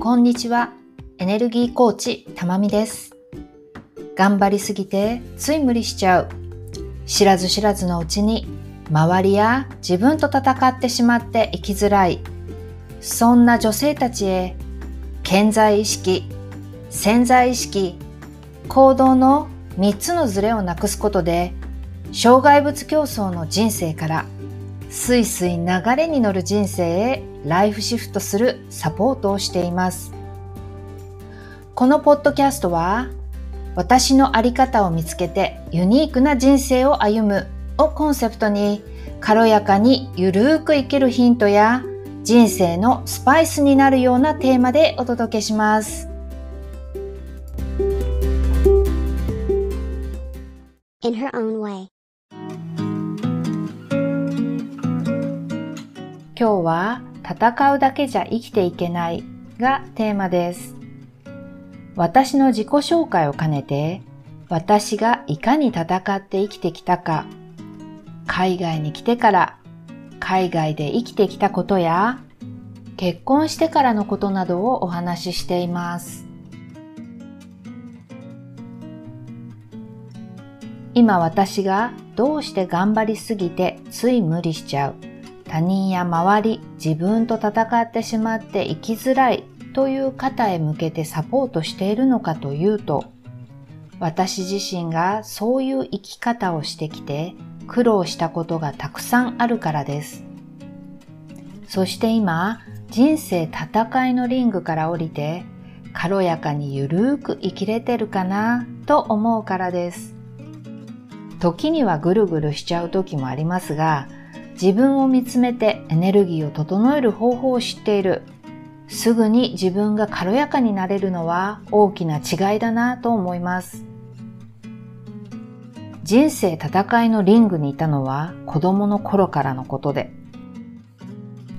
こんにちは。エネルギーコーチ、たまみです。頑張りすぎてつい無理しちゃう。知らず知らずのうちに周りや自分と戦ってしまって生きづらい。そんな女性たちへ健在意識、潜在意識、行動の3つのズレをなくすことで障害物競争の人生からスイスイ流れに乗る人生へライフシフトするサポートをしています。このポッドキャストは私のあり方を見つけてユニークな人生を歩むをコンセプトに軽やかにゆるーく生きるヒントや人生のスパイスになるようなテーマでお届けします。In her own way. 今日は戦うだけじゃ生きていけないがテーマです。私の自己紹介を兼ねて私がいかに戦って生きてきたか海外に来てから海外で生きてきたことや結婚してからのことなどをお話ししています。今私がどうして頑張りすぎてつい無理しちゃう他人や周り、自分と戦ってしまって生きづらいという方へ向けてサポートしているのかというと、私自身がそういう生き方をしてきて苦労したことがたくさんあるからです。そして今、人生戦いのリングから降りて、軽やかにゆるーく生きれてるかなと思うからです。時にはぐるぐるしちゃう時もありますが、自分を見つめてエネルギーを整える方法を知っている。すぐに自分が軽やかになれるのは大きな違いだなと思います。人生戦いのリングにいたのは子供の頃からのことで、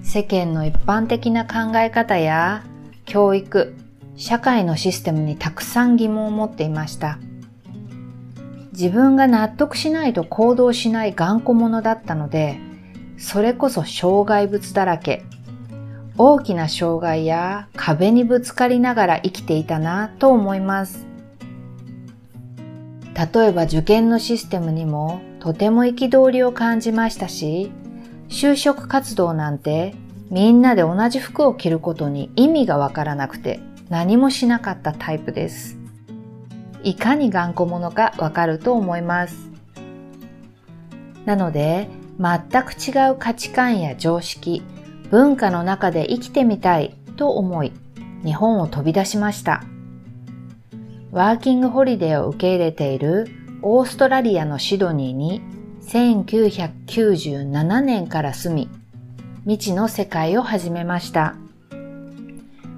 世間の一般的な考え方や教育、社会のシステムにたくさん疑問を持っていました。自分が納得しないと行動しない頑固者だったので、それこそ障害物だらけ。大きな障害や壁にぶつかりながら生きていたなと思います。例えば受験のシステムにもとても憤りを感じましたし、就職活動なんてみんなで同じ服を着ることに意味がわからなくて何もしなかったタイプです。いかに頑固者かわかると思います。なので、全く違う価値観や常識、文化の中で生きてみたいと思い、日本を飛び出しました。ワーキングホリデーを受け入れているオーストラリアのシドニーに1997年から住み、未知の世界を始めました。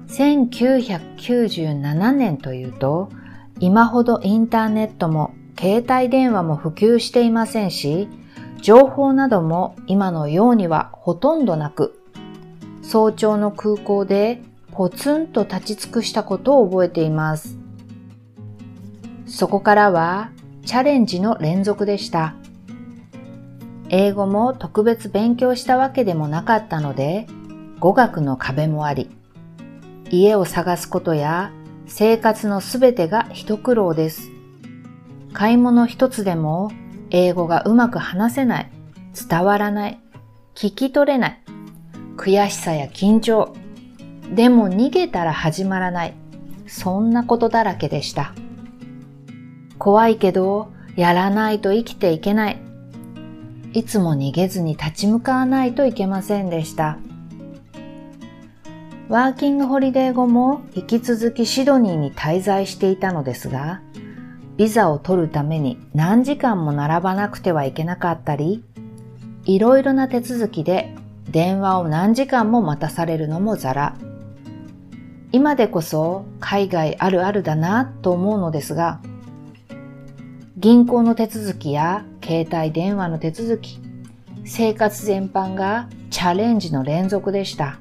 1997年というと、今ほどインターネットも携帯電話も普及していませんし、情報なども今のようにはほとんどなく、早朝の空港でポツンと立ち尽くしたことを覚えています。そこからはチャレンジの連続でした。英語も特別勉強したわけでもなかったので、語学の壁もあり、家を探すことや生活のすべてが一苦労です。買い物一つでも英語がうまく話せない、伝わらない、聞き取れない、悔しさや緊張、でも逃げたら始まらない、そんなことだらけでした。怖いけど、やらないと生きていけない。いつも逃げずに立ち向かわないといけませんでした。ワーキングホリデー後も引き続きシドニーに滞在していたのですが、ビザを取るために何時間も並ばなくてはいけなかったり、いろいろな手続きで電話を何時間も待たされるのもザラ。今でこそ海外あるあるだなと思うのですが、銀行の手続きや携帯電話の手続き、生活全般がチャレンジの連続でした。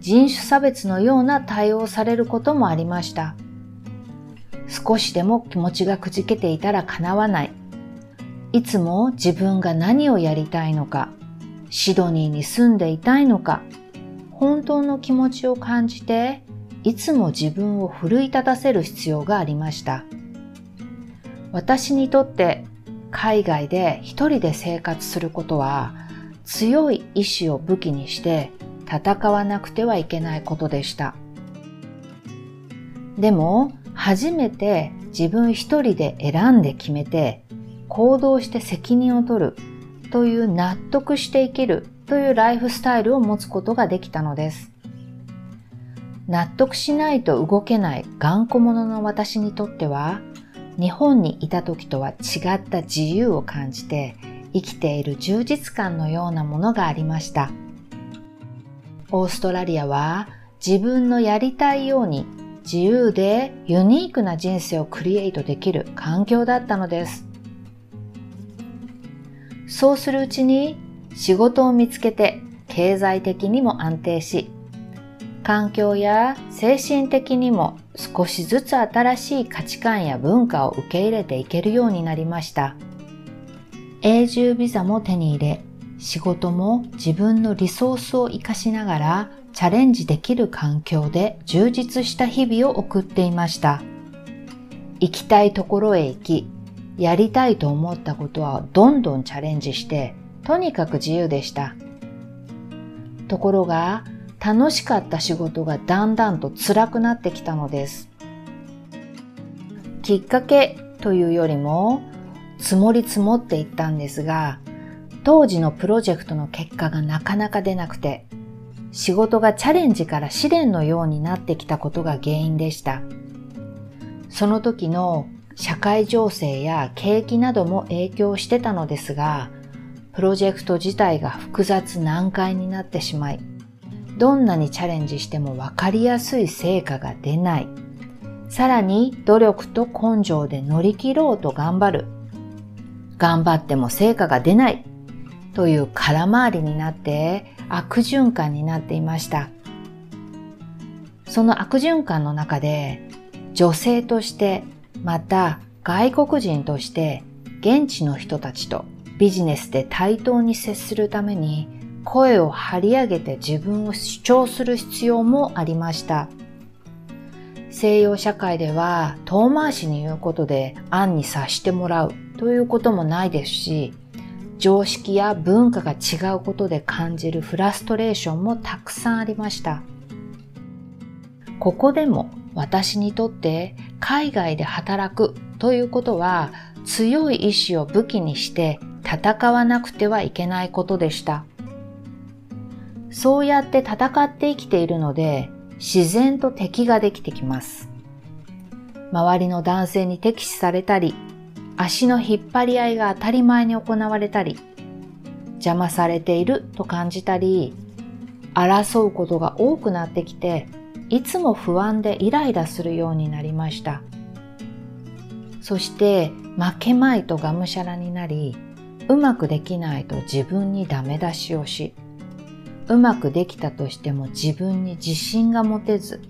人種差別のような対応されることもありました。少しでも気持ちがくじけていたら叶わない。いつも自分が何をやりたいのか、シドニーに住んでいたいのか、本当の気持ちを感じていつも自分を奮い立たせる必要がありました。私にとって海外で一人で生活することは強い意志を武器にして戦わなくてはいけないことでした。でも初めて自分一人で選んで決めて行動して責任を取るという納得して生きるというライフスタイルを持つことができたのです。納得しないと動けない頑固者の私にとっては日本にいた時とは違った自由を感じて生きている充実感のようなものがありました。オーストラリアは自分のやりたいように自由でユニークな人生をクリエイトできる環境だったのです。そうするうちに仕事を見つけて経済的にも安定し、環境や精神的にも少しずつ新しい価値観や文化を受け入れていけるようになりました。永住ビザも手に入れ、仕事も自分のリソースを活かしながらチャレンジできる環境で充実した日々を送っていました。行きたいところへ行き、やりたいと思ったことはどんどんチャレンジしてとにかく自由でした。ところが、楽しかった仕事がだんだんと辛くなってきたのです。きっかけというよりも、積もり積もっていったんですが、当時のプロジェクトの結果がなかなか出なくて、仕事がチャレンジから試練のようになってきたことが原因でした。その時の社会情勢や景気なども影響してたのですが、プロジェクト自体が複雑難解になってしまい、どんなにチャレンジしても分かりやすい成果が出ない。さらに努力と根性で乗り切ろうと頑張る。頑張っても成果が出ない。という空回りになって悪循環になっていました。その悪循環の中で女性としてまた外国人として現地の人たちとビジネスで対等に接するために声を張り上げて自分を主張する必要もありました。西洋社会では遠回しに言うことで案に察してもらうということもないですし、常識や文化が違うことで感じるフラストレーションもたくさんありました。ここでも私にとって海外で働くということは強い意志を武器にして戦わなくてはいけないことでした。そうやって戦って生きているので、自然と敵ができてきます。周りの男性に敵視されたり、足の引っ張り合いが当たり前に行われたり、邪魔されていると感じたり、争うことが多くなってきて、いつも不安でイライラするようになりました。そして負けまいとがむしゃらになり、うまくできないと自分にダメ出しをし、うまくできたとしても自分に自信が持てず、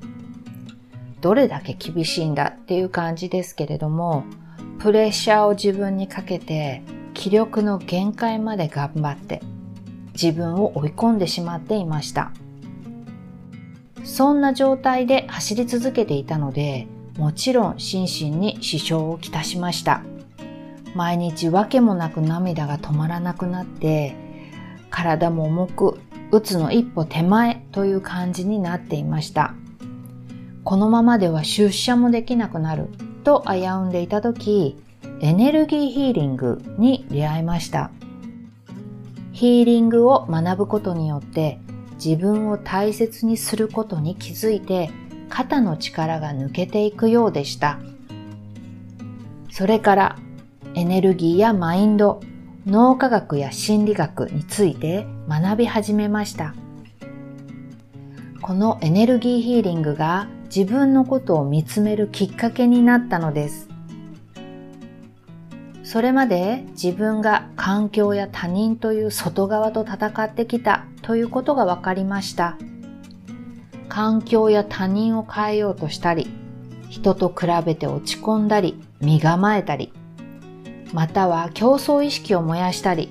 どれだけ厳しいんだっていう感じですけれども、プレッシャーを自分にかけて気力の限界まで頑張って自分を追い込んでしまっていました。そんな状態で走り続けていたので、もちろん心身に支障をきたしました。毎日わけもなく涙が止まらなくなって、体も重く、うつの一歩手前という感じになっていました。このままでは出社もできなくなると危うんでいた時、エネルギーヒーリングに出会いました。ヒーリングを学ぶことによって自分を大切にすることに気づいて肩の力が抜けていくようでした。それからエネルギーやマインド、脳科学や心理学について学び始めました。このエネルギーヒーリングが自分のことを見つめるきっかけになったのです。それまで自分が環境や他人という外側と戦ってきたということが分かりました。環境や他人を変えようとしたり、人と比べて落ち込んだり、身構えたり、または競争意識を燃やしたり、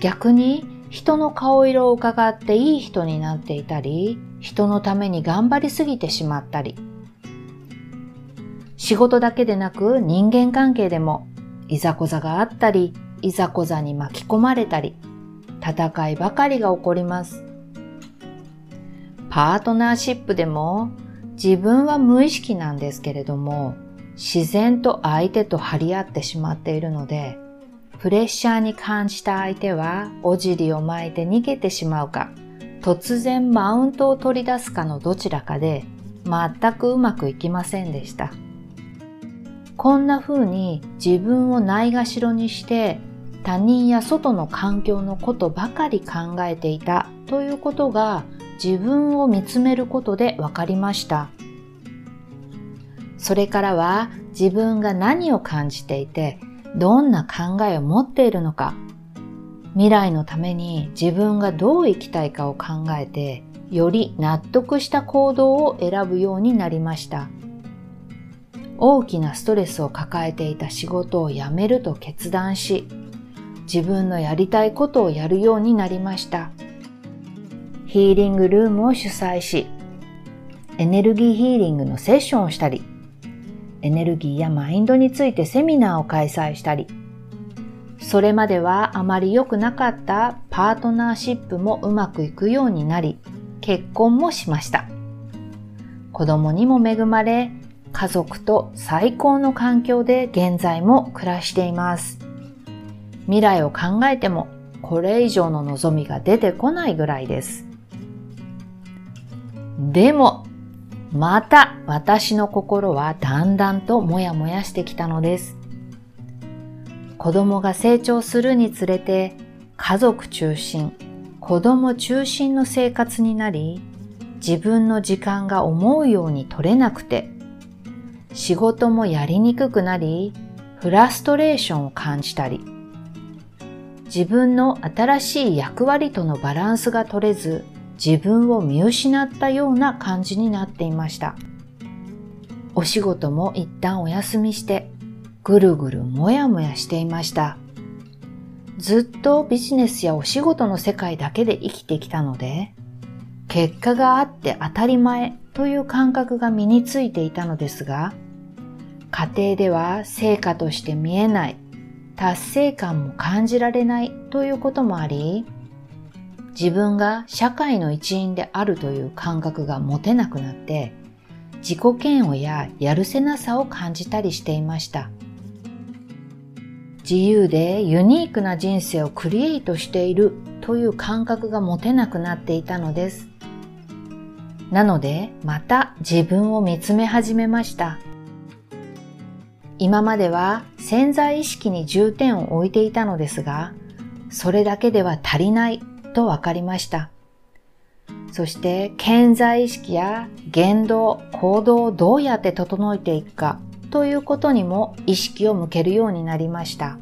逆に人の顔色を伺っていい人になっていたり、人のために頑張りすぎてしまったり、仕事だけでなく人間関係でもいざこざがあったり、いざこざに巻き込まれたり、戦いばかりが起こります。パートナーシップでも自分は無意識なんですけれども、自然と相手と張り合ってしまっているので、プレッシャーに感じた相手はおじりを巻いて逃げてしまうか、突然マウントを取り出すかのどちらかで全くうまくいきませんでした。こんな風に自分をないがしろにして他人や外の環境のことばかり考えていたということが自分を見つめることで分かりました。それからは自分が何を感じていてどんな考えを持っているのか未来のために自分がどう生きたいかを考えてより納得した行動を選ぶようになりました。大きなストレスを抱えていた仕事を辞めると決断し、自分のやりたいことをやるようになりました。ヒーリングルームを主催し、エネルギーヒーリングのセッションをしたり、エネルギーやマインドについてセミナーを開催したり、それまではあまり良くなかったパートナーシップもうまくいくようになり、結婚もしました。子供にも恵まれ、家族と最高の環境で現在も暮らしています。未来を考えてもこれ以上の望みが出てこないぐらいです。でも、また私の心はだんだんともやもやしてきたのです。子供が成長するにつれて家族中心、子供中心の生活になり、自分の時間が思うように取れなくて仕事もやりにくくなり、フラストレーションを感じたり、自分の新しい役割とのバランスが取れず、自分を見失ったような感じになっていました。お仕事も一旦お休みして、ぐるぐるもやもやしていました。ずっとビジネスやお仕事の世界だけで生きてきたので、結果があって当たり前という感覚が身についていたのですが、家庭では成果として見えない、達成感も感じられないということもあり、自分が社会の一員であるという感覚が持てなくなって、自己嫌悪ややるせなさを感じたりしていました。自由でユニークな人生をクリエイトしているという感覚が持てなくなっていたのです。なので、また自分を見つめ始めました。今までは潜在意識に重点を置いていたのですが、それだけでは足りないと分かりました。そして潜在意識や言動、行動をどうやって整えていくかということにも意識を向けるようになりました。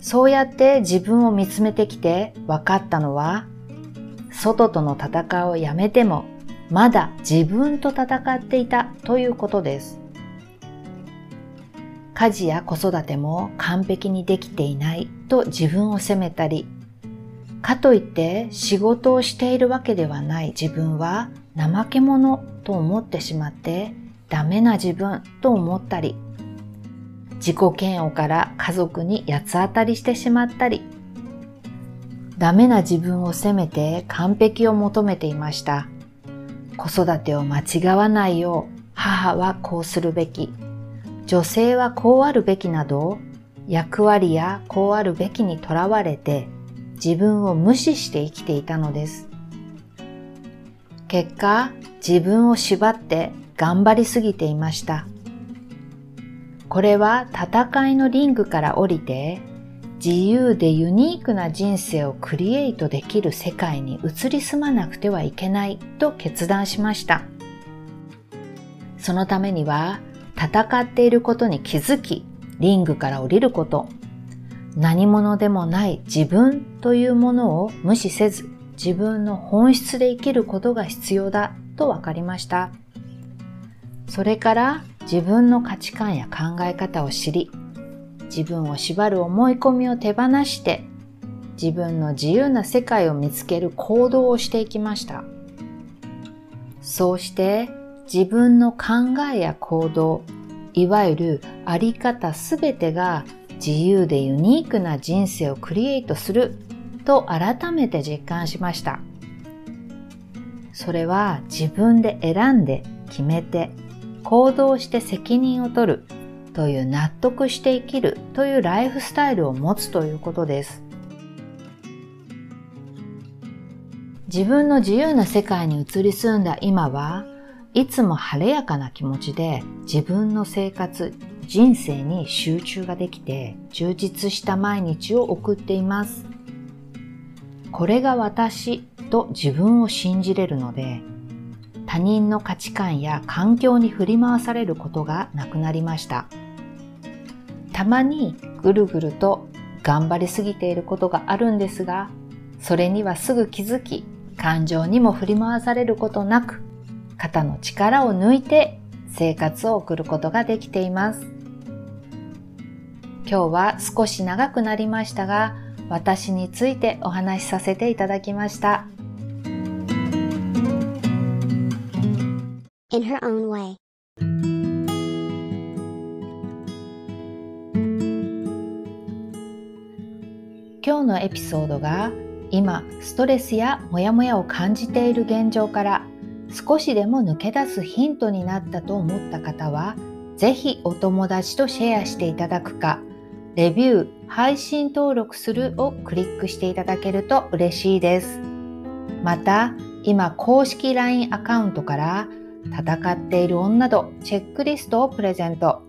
そうやって自分を見つめてきて分かったのは、外との戦いをやめてもまだ自分と戦っていたということです。家事や子育ても完璧にできていないと自分を責めたり、かといって仕事をしているわけではない自分は怠け者と思ってしまってダメな自分と思ったり、自己嫌悪から家族に八つ当たりしてしまったり、ダメな自分を責めて完璧を求めていました。子育てを間違わないよう母はこうするべき女性はこうあるべきなど役割やこうあるべきにとらわれて自分を無視して生きていたのです。結果、自分を縛って頑張りすぎていました。これは戦いのリングから降りて自由でユニークな人生をクリエイトできる世界に移り住まなくてはいけないと決断しました。そのためには戦っていることに気づき、リングから降りること、何者でもない自分というものを無視せず、自分の本質で生きることが必要だと分かりました。それから自分の価値観や考え方を知り、自分を縛る思い込みを手放して、自分の自由な世界を見つける行動をしていきました。そうして自分の考えや行動、いわゆるあり方すべてが自由でユニークな人生をクリエイトすると改めて実感しました。それは自分で選んで決めて行動して責任を取るという納得して生きるというライフスタイルを持つということです。自分の自由な世界に移り住んだ今はいつも晴れやかな気持ちで自分の生活、人生に集中ができて充実した毎日を送っています。これが私と自分を信じれるので他人の価値観や環境に振り回されることがなくなりました。たまにぐるぐると頑張りすぎていることがあるんですが、それにはすぐ気づき、感情にも振り回されることなく、肩の力を抜いて生活を送ることができています。今日は少し長くなりましたが、私についてお話しさせていただきました。In her own way. 今日のエピソードが今ストレスやモヤモヤを感じている現状から少しでも抜け出すヒントになったと思った方はぜひお友達とシェアしていただくかレビュー、配信登録するをクリックしていただけると嬉しいです。また、今公式 LINE アカウントから戦っている女とチェックリストをプレゼント。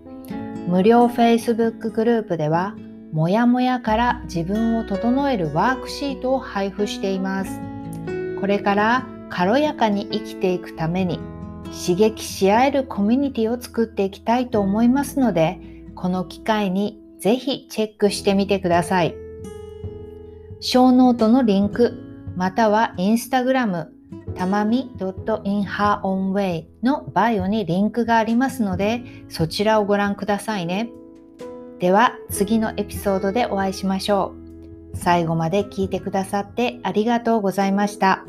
無料 Facebook グループでは、もやもやから自分を整えるワークシートを配布しています。これから軽やかに生きていくために刺激し合えるコミュニティを作っていきたいと思いますので、この機会にぜひチェックしてみてください。ショーノートのリンク、またはインスタグラム、たまみ .inherownway のバイオにリンクがありますので、そちらをご覧くださいね。では次のエピソードでお会いしましょう。最後まで聞いてくださってありがとうございました。